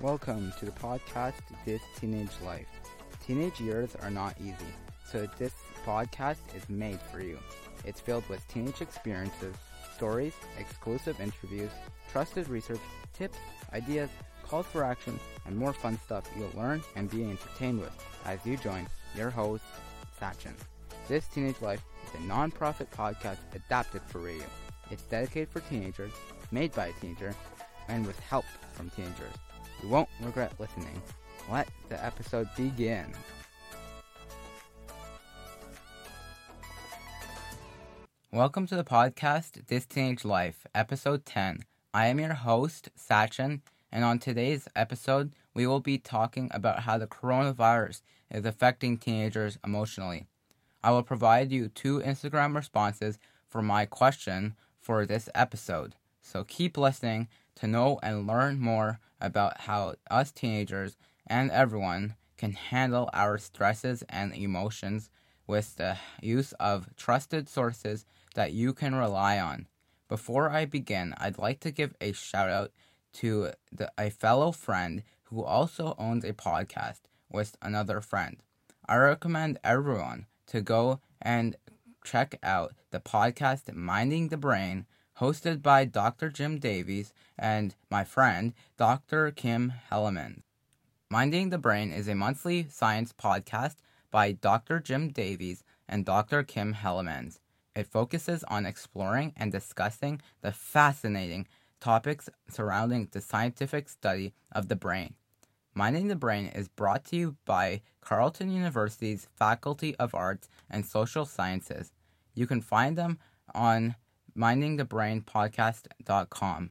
Welcome to the podcast This Teenage Life. Teenage years are not easy, so this podcast is made for you. It's filled with teenage experiences, stories, exclusive interviews, trusted research, tips, ideas, calls for action, and more fun stuff you'll learn and be entertained with as you join your host, Sachin. This Teenage Life is a non-profit podcast adapted for radio. It's dedicated for teenagers, made by a teenager, and with help from teenagers. You won't regret listening. Let the episode begin. Welcome to the podcast This Teenage Life, episode 10. I am your host, Sachin, and on today's episode, we will be talking about how the coronavirus is affecting teenagers emotionally. I will provide you two Instagram responses for my question for this episode. So keep listening to know and learn more about how us teenagers and everyone can handle our stresses and emotions with the use of trusted sources that you can rely on. Before I begin, I'd like to give a shout out to the, a fellow friend who also owns a podcast with another friend. I recommend everyone to go and check out the podcast Minding the Brain, hosted by Dr. Jim Davies and my friend, Dr. Kim Hellemans. Minding the Brain is a monthly science podcast by Dr. Jim Davies and Dr. Kim Hellemans. It focuses on exploring and discussing the fascinating topics surrounding the scientific study of the brain. Minding the Brain is brought to you by Carleton University's Faculty of Arts and Social Sciences. You can find them on mindingthebrainpodcast.com.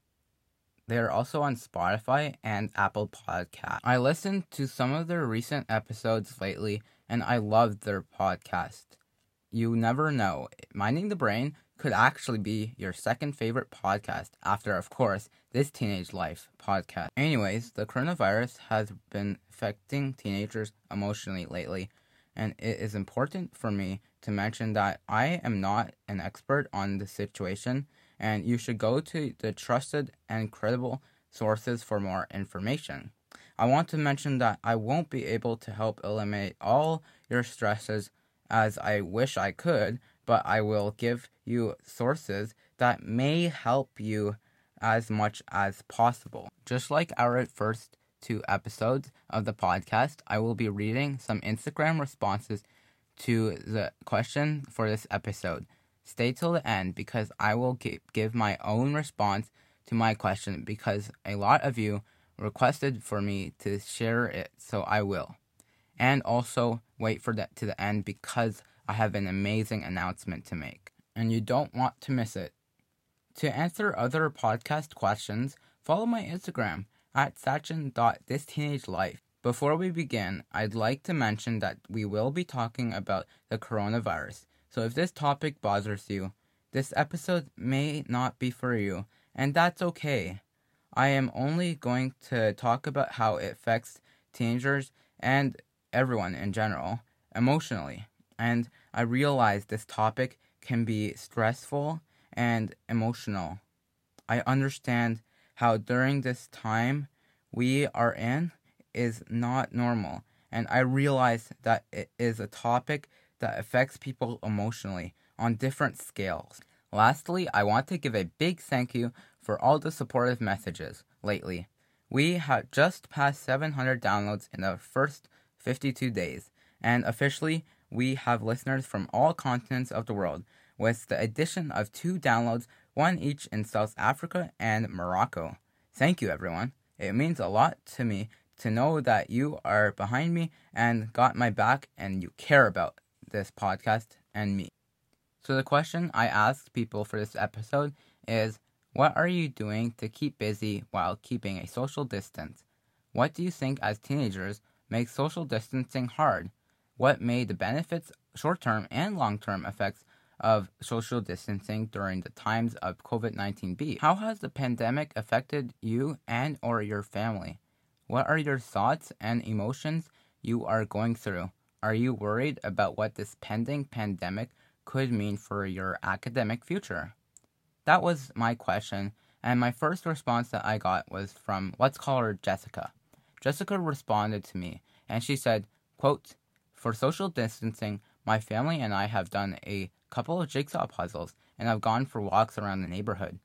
They are also on Spotify and Apple Podcast. I listened to some of their recent episodes lately and I loved their podcast. You never know. Minding the Brain could actually be your second favorite podcast after, of course, this Teenage Life podcast. Anyways, the coronavirus has been affecting teenagers emotionally lately, and it is important for me to mention that I am not an expert on the situation, and you should go to the trusted and credible sources for more information. I want to mention that I won't be able to help eliminate all your stresses as I wish I could, but I will give you sources that may help you as much as possible. Just like our first two episodes of the podcast, I will be reading some Instagram responses to the question for this episode. Stay till the end because I will give my own response to my question because a lot of you requested for me to share it, so I will and also wait for that to the end because I have an amazing announcement to make, and you don't want to miss it. To answer other podcast questions, follow my Instagram at sachin.thisteenagelife. Before we begin, I'd like to mention that we will be talking about the coronavirus. So if this topic bothers you, this episode may not be for you, and that's okay. I am only going to talk about how it affects teenagers and everyone in general emotionally. And I realize this topic can be stressful and emotional. I understand how during this time we are in is not normal. And I realize that it is a topic that affects people emotionally on different scales. Lastly, I want to give a big thank you for all the supportive messages lately. We have just passed 700 downloads in the first 52 days, and officially, we have listeners from all continents of the world, with the addition of two downloads, one each in South Africa and Morocco. Thank you, everyone. It means a lot to me to know that you are behind me and got my back and you care about this podcast and me. So, the question I asked people for this episode is What are you doing to keep busy while keeping a social distance? What do you think as teenagers makes social distancing hard. What may the benefits, short term and long term effects of social distancing during the times of COVID-19 be? How has the pandemic affected you and or your family? What are your thoughts and emotions you are going through? Are you worried about what this pending pandemic could mean for your academic future? That was my question, and my first response that I got was from let's call her Jessica. Jessica responded to me and she said, quote, For social distancing, my family and I have done a couple of jigsaw puzzles and have gone for walks around the neighborhood.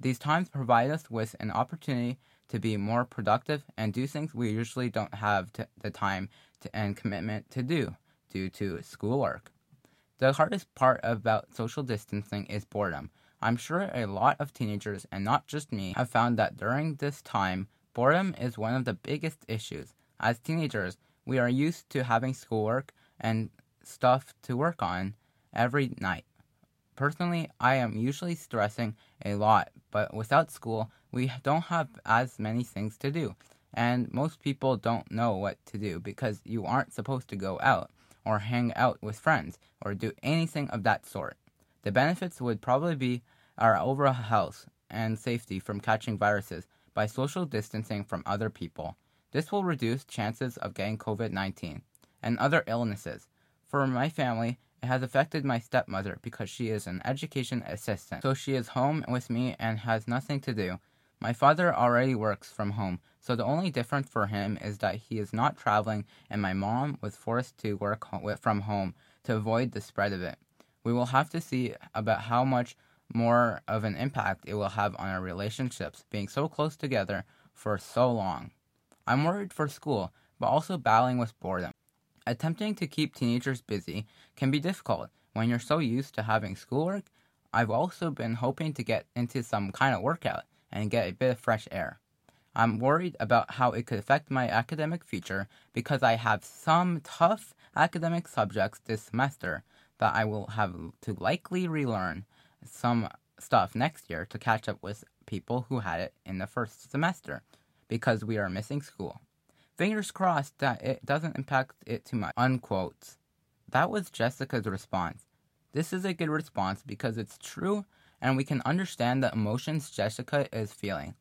These times provide us with an opportunity to be more productive and do things we usually don't have the time to, and commitment to do due to schoolwork. The hardest part about social distancing is boredom. I'm sure a lot of teenagers, and not just me, have found that during this time, boredom is one of the biggest issues. As teenagers, we are used to having schoolwork and stuff to work on every night. Personally, I am usually stressing a lot, but without school, we don't have as many things to do. And most people don't know what to do because you aren't supposed to go out or hang out with friends or do anything of that sort. The benefits would probably be our overall health and safety from catching viruses by social distancing from other people. This will reduce chances of getting COVID 19 and other illnesses. For my family, it has affected my stepmother because she is an education assistant, so she is home with me and has nothing to do. My father already works from home, so the only difference for him is that he is not traveling, and my mom was forced to work from home to avoid the spread of it. We will have to see about how much more of an impact it will have on our relationships being so close together for so long. I'm worried for school, but also battling with boredom. Attempting to keep teenagers busy can be difficult when you're so used to having schoolwork. I've also been hoping to get into some kind of workout and get a bit of fresh air. I'm worried about how it could affect my academic future because I have some tough academic subjects this semester that I will have to likely relearn some stuff next year to catch up with people who had it in the first semester because we are missing school. Fingers crossed that it doesn't impact it too much. Unquote. That was Jessica's response. This is a good response because it's true and we can understand the emotions Jessica is feeling.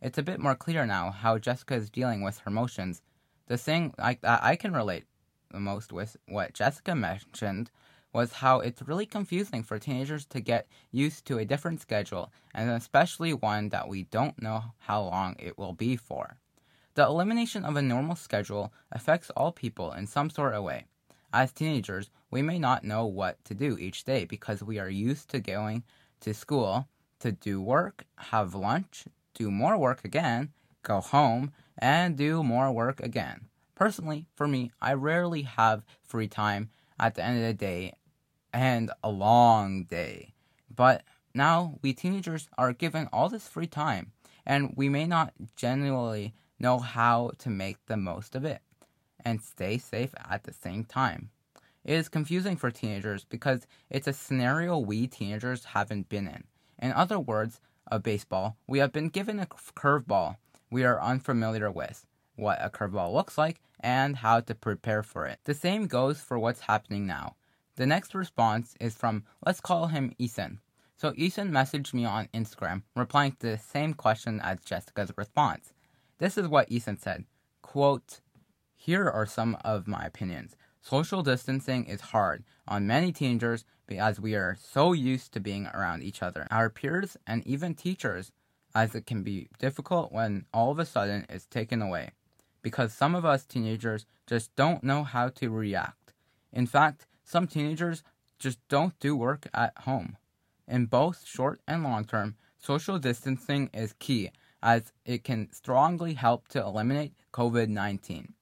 It's a bit more clear now how Jessica is dealing with her emotions. The thing I, I can relate the most with what Jessica mentioned was how it's really confusing for teenagers to get used to a different schedule, and especially one that we don't know how long it will be for. The elimination of a normal schedule affects all people in some sort of way. As teenagers, we may not know what to do each day because we are used to going to school to do work, have lunch, do more work again, go home, and do more work again. Personally, for me, I rarely have free time at the end of the day and a long day. But now we teenagers are given all this free time, and we may not genuinely know how to make the most of it and stay safe at the same time. It is confusing for teenagers because it's a scenario we teenagers haven't been in. In other words, of baseball, we have been given a curveball we are unfamiliar with, what a curveball looks like, and how to prepare for it. The same goes for what's happening now. The next response is from, let's call him Ethan. So Ethan messaged me on Instagram, replying to the same question as Jessica's response. This is what Ethan said. Quote, Here are some of my opinions. Social distancing is hard on many teenagers because we are so used to being around each other, our peers, and even teachers, as it can be difficult when all of a sudden it's taken away. Because some of us teenagers just don't know how to react. In fact, some teenagers just don't do work at home. In both short and long term, social distancing is key as it can strongly help to eliminate COVID 19.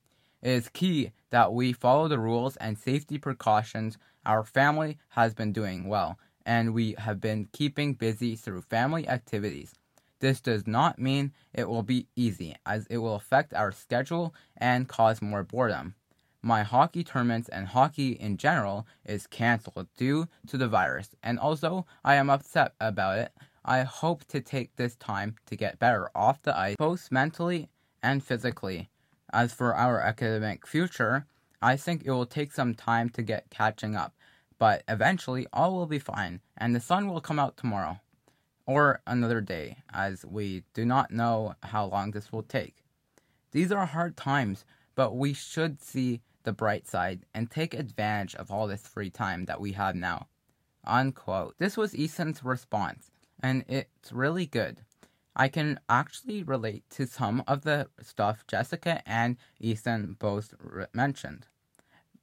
It is key that we follow the rules and safety precautions our family has been doing well, and we have been keeping busy through family activities. This does not mean it will be easy, as it will affect our schedule and cause more boredom. My hockey tournaments and hockey in general is cancelled due to the virus, and also I am upset about it, I hope to take this time to get better off the ice, both mentally and physically. As for our academic future, I think it will take some time to get catching up, but eventually all will be fine and the sun will come out tomorrow. Or another day, as we do not know how long this will take. These are hard times, but we should see the bright side and take advantage of all this free time that we have now. Unquote. This was Ethan's response and it's really good. I can actually relate to some of the stuff Jessica and Ethan both mentioned.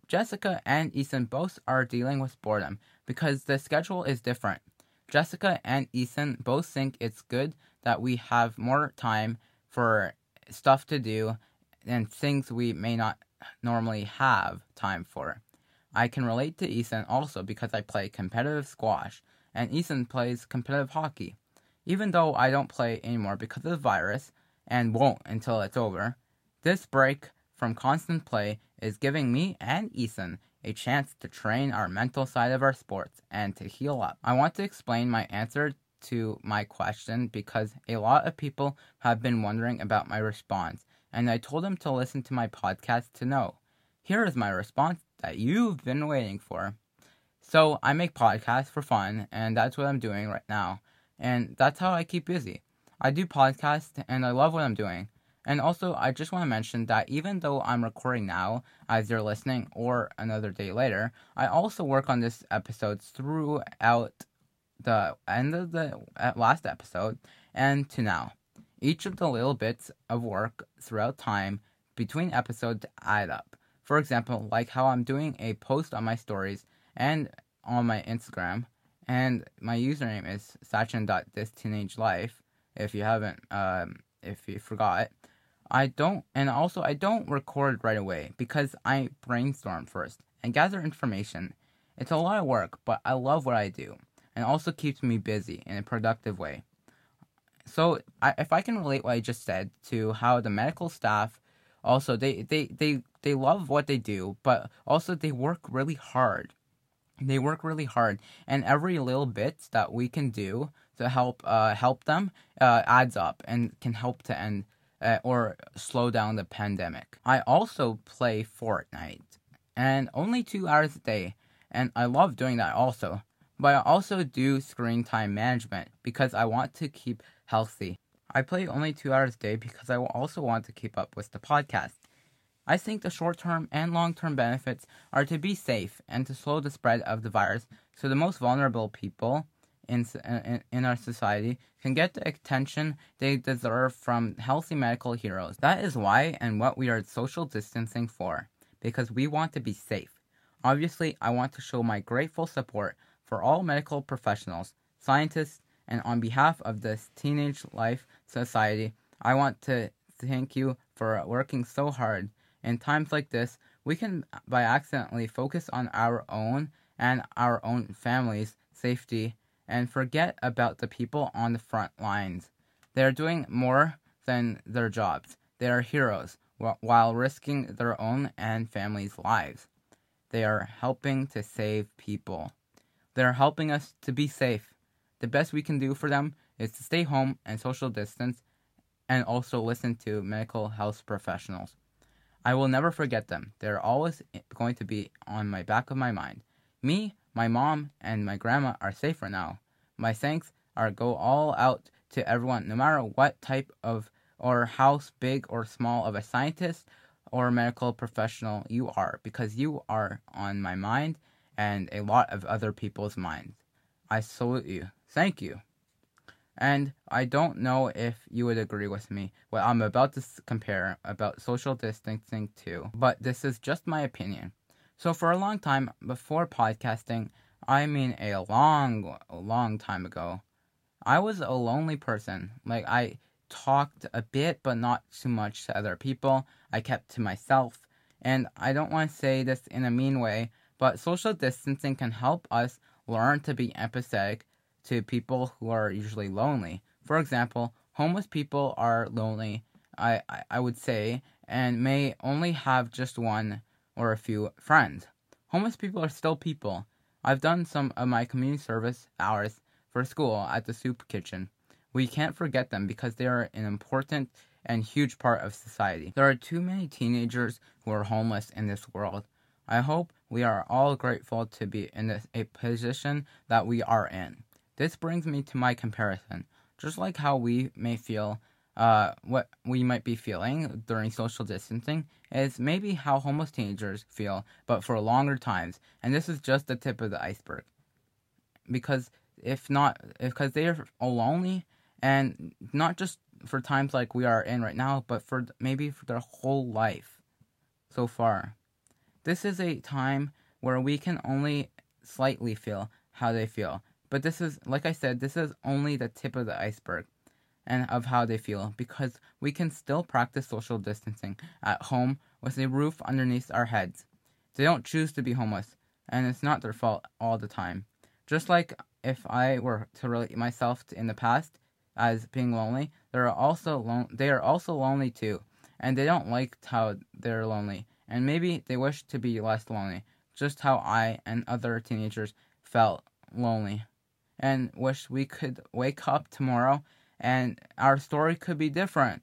Jessica and Ethan both are dealing with boredom because the schedule is different. Jessica and Ethan both think it's good that we have more time for stuff to do and things we may not normally have time for. I can relate to Ethan also because I play competitive squash and Ethan plays competitive hockey. Even though I don't play anymore because of the virus and won't until it's over, this break from constant play is giving me and Ethan a chance to train our mental side of our sports and to heal up. I want to explain my answer to my question because a lot of people have been wondering about my response, and I told them to listen to my podcast to know. Here is my response that you've been waiting for. So, I make podcasts for fun, and that's what I'm doing right now. And that's how I keep busy. I do podcasts, and I love what I'm doing. And also, I just want to mention that even though I'm recording now, as you're listening, or another day later, I also work on this episodes throughout the end of the last episode and to now. Each of the little bits of work throughout time between episodes add up. For example, like how I'm doing a post on my stories and on my Instagram, and my username is sachin.thisteenagelife. If you haven't, um, if you forgot, I don't, and also I don't record right away because I brainstorm first and gather information. It's a lot of work, but I love what I do and also keeps me busy in a productive way. So, I, if I can relate what I just said to how the medical staff also they, they, they, they love what they do, but also they work really hard. They work really hard, and every little bit that we can do to help uh, help them uh, adds up and can help to end uh, or slow down the pandemic. I also play Fortnite, and only two hours a day, and I love doing that also. But I also do screen time management because I want to keep healthy. I play only two hours a day because I also want to keep up with the podcast. I think the short term and long term benefits are to be safe and to slow the spread of the virus so the most vulnerable people in, in, in our society can get the attention they deserve from healthy medical heroes. That is why and what we are social distancing for, because we want to be safe. Obviously, I want to show my grateful support for all medical professionals, scientists, and on behalf of this Teenage Life Society, I want to thank you for working so hard. In times like this, we can uh, by accidentally focus on our own and our own families' safety and forget about the people on the front lines. They are doing more than their jobs. They are heroes while risking their own and families' lives. They are helping to save people. They are helping us to be safe. The best we can do for them is to stay home and social distance and also listen to medical health professionals. I will never forget them. They're always going to be on my back of my mind. Me my mom and my grandma are safer now. My thanks are go all out to everyone, no matter what type of or how big or small of a scientist or medical professional you are, because you are on my mind and a lot of other people's minds. I salute you. Thank you. And I don't know if you would agree with me what I'm about to compare about social distancing too, but this is just my opinion. So for a long time before podcasting, I mean a long, long time ago, I was a lonely person. Like I talked a bit, but not too much to other people. I kept to myself. And I don't want to say this in a mean way, but social distancing can help us learn to be empathetic to people who are usually lonely. For example, homeless people are lonely, I, I, I would say, and may only have just one or a few friends. Homeless people are still people. I've done some of my community service hours for school at the soup kitchen. We can't forget them because they are an important and huge part of society. There are too many teenagers who are homeless in this world. I hope we are all grateful to be in this, a position that we are in. This brings me to my comparison. Just like how we may feel uh, what we might be feeling during social distancing is maybe how homeless teenagers feel, but for longer times. And this is just the tip of the iceberg. Because if not, because they are lonely and not just for times like we are in right now, but for maybe for their whole life so far. This is a time where we can only slightly feel how they feel. But this is, like I said, this is only the tip of the iceberg and of how they feel because we can still practice social distancing at home with a roof underneath our heads. They don't choose to be homeless, and it's not their fault all the time. Just like if I were to relate myself in the past as being lonely, they are also they are also lonely too, and they don't like how they're lonely, and maybe they wish to be less lonely, just how I and other teenagers felt lonely, and wish we could wake up tomorrow and our story could be different.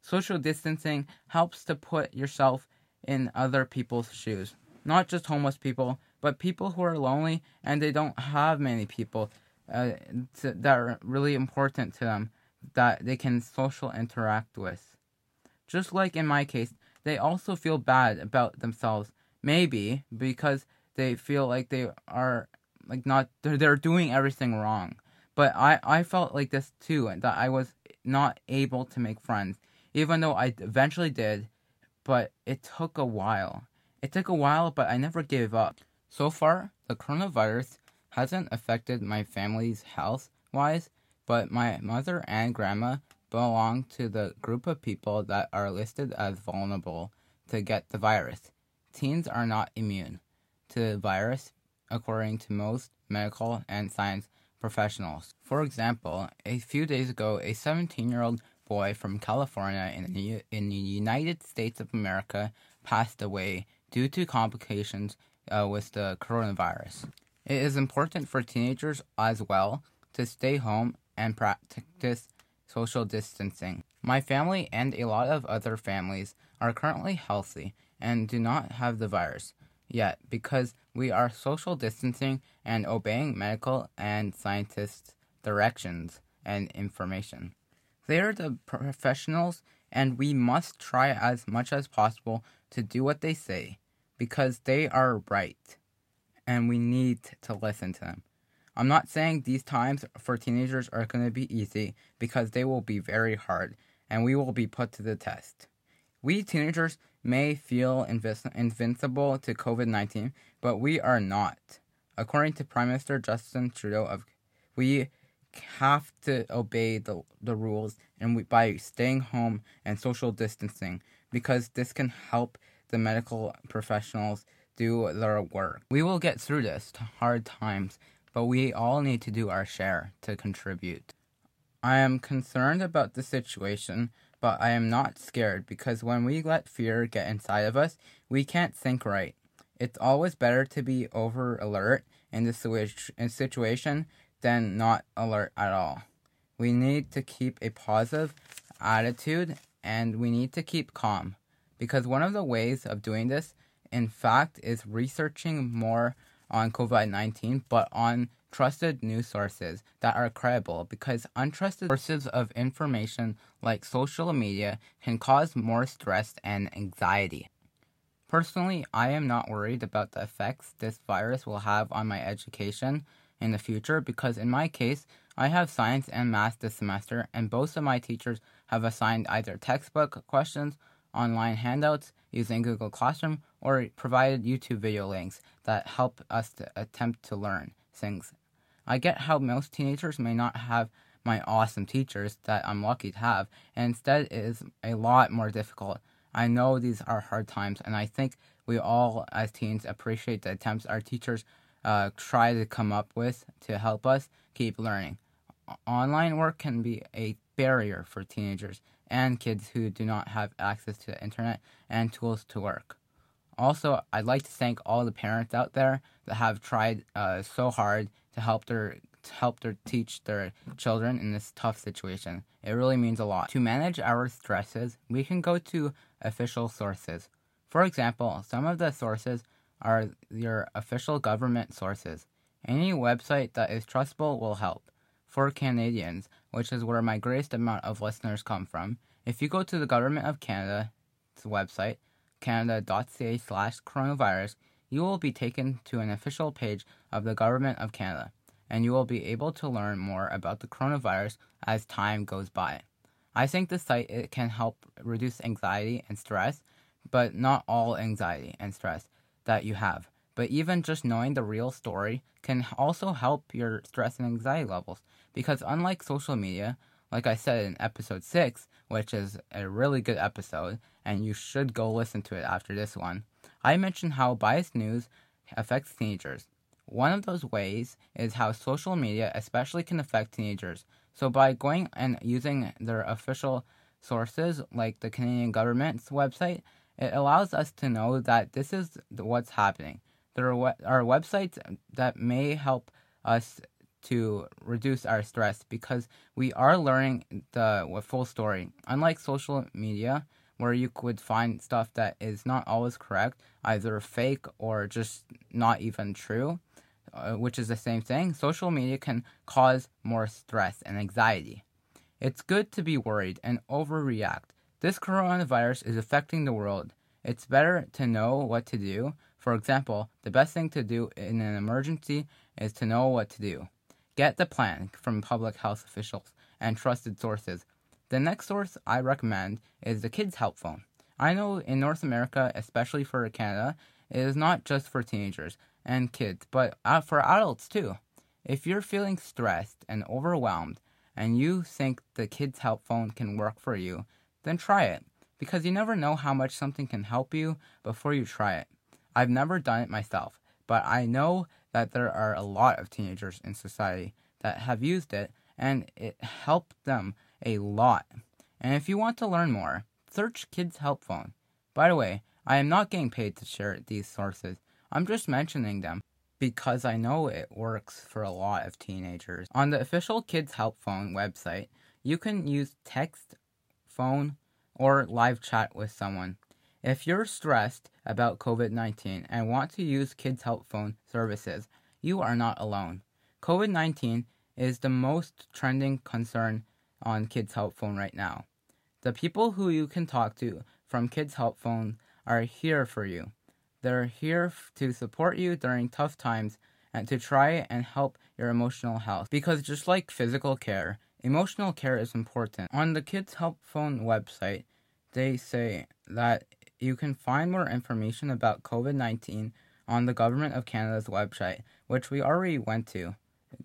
Social distancing helps to put yourself in other people's shoes, not just homeless people, but people who are lonely and they don't have many people uh, to, that are really important to them that they can social interact with. Just like in my case, they also feel bad about themselves, maybe because they feel like they are like not they're, they're doing everything wrong but I, I felt like this too, that I was not able to make friends, even though I eventually did, but it took a while. It took a while, but I never gave up. So far, the coronavirus hasn't affected my family's health wise, but my mother and grandma belong to the group of people that are listed as vulnerable to get the virus. Teens are not immune to the virus, according to most medical and science professionals. For example, a few days ago, a 17 year old boy from California in the, United States of America passed away due to complications uh, with the coronavirus. It is important for teenagers as well to stay home and practice social distancing. My family and a lot of other families are currently healthy and do not have the virus yet because we are social distancing and obeying medical and scientists' directions and information. They are the professionals, and we must try as much as possible to do what they say because they are right and we need to listen to them. I'm not saying these times for teenagers are going to be easy because they will be very hard and we will be put to the test. We teenagers may feel invis- invincible to COVID 19, but we are not. According to Prime Minister Justin Trudeau, of we have to obey the, the rules and we, by staying home and social distancing because this can help the medical professionals do their work. We will get through this hard times, but we all need to do our share to contribute. I am concerned about the situation but I am not scared because when we let fear get inside of us, we can't think right. It's always better to be over alert in this situation than not alert at all. We need to keep a positive attitude and we need to keep calm because one of the ways of doing this, in fact, is researching more on COVID 19, but on trusted news sources that are credible because untrusted sources of information like social media can cause more stress and anxiety. Personally, I am not worried about the effects this virus will have on my education in the future because, in my case, I have science and math this semester, and both of my teachers have assigned either textbook questions, online handouts using Google Classroom, or provided YouTube video links that help us to attempt to learn things. I get how most teenagers may not have my awesome teachers that I'm lucky to have, and instead it is a lot more difficult. I know these are hard times, and I think we all, as teens, appreciate the attempts our teachers uh, try to come up with to help us keep learning. Online work can be a barrier for teenagers and kids who do not have access to the internet and tools to work. Also, I'd like to thank all the parents out there that have tried uh, so hard to help their to help their teach their children in this tough situation. It really means a lot. To manage our stresses, we can go to official sources. For example, some of the sources are your official government sources. Any website that is trustable will help. For Canadians, which is where my greatest amount of listeners come from, if you go to the Government of Canada's website, canada.ca slash coronavirus, you will be taken to an official page of the Government of Canada. and you will be able to learn more about the coronavirus as time goes by. I think the site it can help reduce anxiety and stress, but not all anxiety and stress that you have. But even just knowing the real story can also help your stress and anxiety levels because unlike social media, like I said in episode 6, which is a really good episode and you should go listen to it after this one, I mentioned how biased news affects teenagers. One of those ways is how social media especially can affect teenagers. So by going and using their official sources like the Canadian government's website, it allows us to know that this is what's happening. There are websites that may help us to reduce our stress because we are learning the full story. Unlike social media, where you could find stuff that is not always correct, either fake or just not even true, uh, which is the same thing, social media can cause more stress and anxiety. It's good to be worried and overreact. This coronavirus is affecting the world. It's better to know what to do. For example, the best thing to do in an emergency is to know what to do. Get the plan from public health officials and trusted sources the next source I recommend is the Kids Help Phone. I know in North America, especially for Canada, it is not just for teenagers and kids, but uh, for adults too. If you're feeling stressed and overwhelmed and you think the Kids Help Phone can work for you, then try it because you never know how much something can help you before you try it. I've never done it myself, but I know that there are a lot of teenagers in society that have used it and it helped them a lot. And if you want to learn more, search Kids Help Phone. By the way, I am not getting paid to share these sources. I'm just mentioning them because I know it works for a lot of teenagers. On the official Kids Help Phone website, you can use text, phone, or live chat with someone. If you're stressed about COVID 19 and want to use Kids Help Phone services, you are not alone. COVID 19 is the most trending concern on Kids Help Phone right now. The people who you can talk to from Kids Help Phone are here for you. They're here to support you during tough times and to try and help your emotional health. Because just like physical care, emotional care is important. On the Kids Help Phone website, they say that you can find more information about COVID 19 on the Government of Canada's website, which we already went to.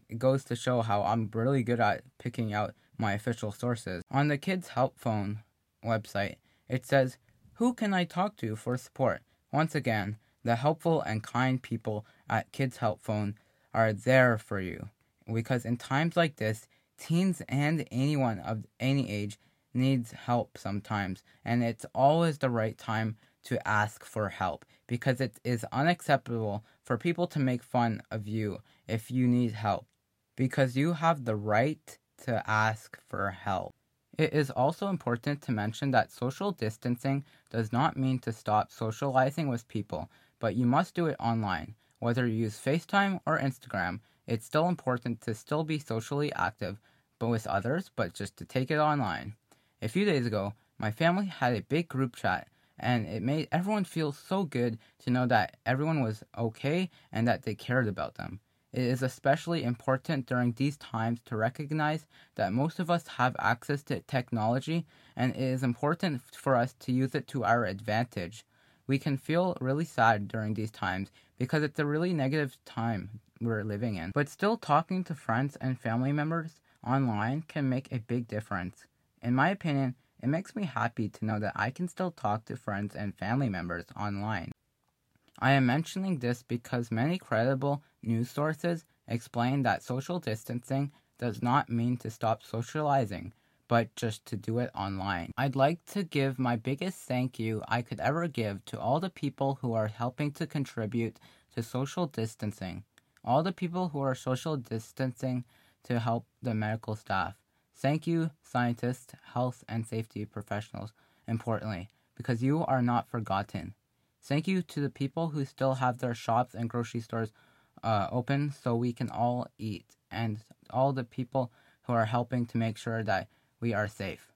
It goes to show how I'm really good at picking out my official sources. On the Kids Help Phone website, it says, Who can I talk to for support? Once again, the helpful and kind people at Kids Help Phone are there for you. Because in times like this, teens and anyone of any age needs help sometimes, and it's always the right time to ask for help because it is unacceptable for people to make fun of you if you need help because you have the right to ask for help. It is also important to mention that social distancing does not mean to stop socializing with people, but you must do it online. Whether you use FaceTime or Instagram, it's still important to still be socially active but with others, but just to take it online. A few days ago, my family had a big group chat and it made everyone feel so good to know that everyone was okay and that they cared about them. It is especially important during these times to recognize that most of us have access to technology and it is important for us to use it to our advantage. We can feel really sad during these times because it's a really negative time we're living in. But still, talking to friends and family members online can make a big difference. In my opinion, it makes me happy to know that I can still talk to friends and family members online. I am mentioning this because many credible news sources explain that social distancing does not mean to stop socializing, but just to do it online. I'd like to give my biggest thank you I could ever give to all the people who are helping to contribute to social distancing, all the people who are social distancing to help the medical staff. Thank you, scientists, health and safety professionals, importantly, because you are not forgotten. Thank you to the people who still have their shops and grocery stores uh, open so we can all eat, and all the people who are helping to make sure that we are safe.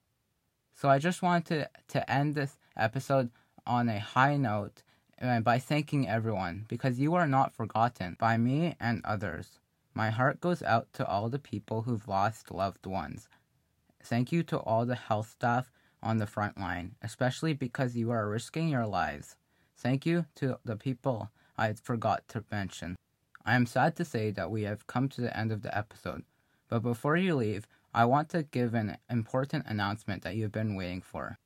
So I just wanted to, to end this episode on a high note uh, by thanking everyone because you are not forgotten by me and others. My heart goes out to all the people who've lost loved ones. Thank you to all the health staff on the front line, especially because you are risking your lives. Thank you to the people I forgot to mention. I am sad to say that we have come to the end of the episode, but before you leave, I want to give an important announcement that you've been waiting for.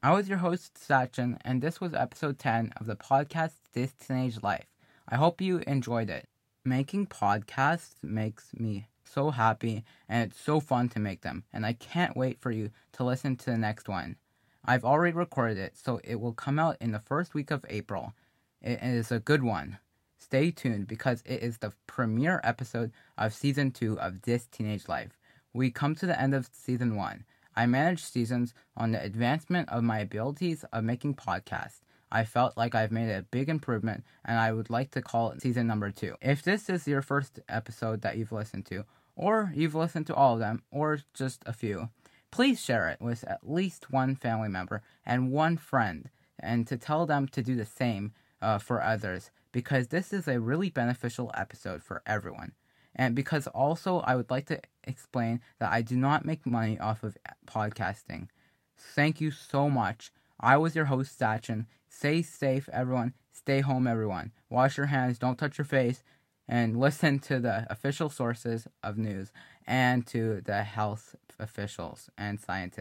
I was your host, Sachin, and this was episode 10 of the podcast This Teenage Life. I hope you enjoyed it. Making podcasts makes me so happy and it's so fun to make them, and I can't wait for you to listen to the next one. I've already recorded it, so it will come out in the first week of April. It is a good one. Stay tuned because it is the premiere episode of season 2 of This Teenage Life. We come to the end of season 1. I managed seasons on the advancement of my abilities of making podcasts. I felt like I've made a big improvement and I would like to call it season number two. If this is your first episode that you've listened to, or you've listened to all of them, or just a few, please share it with at least one family member and one friend, and to tell them to do the same uh, for others, because this is a really beneficial episode for everyone. And because also, I would like to explain that I do not make money off of podcasting. Thank you so much. I was your host, Sachin. Stay safe, everyone. Stay home, everyone. Wash your hands, don't touch your face, and listen to the official sources of news and to the health officials and scientists.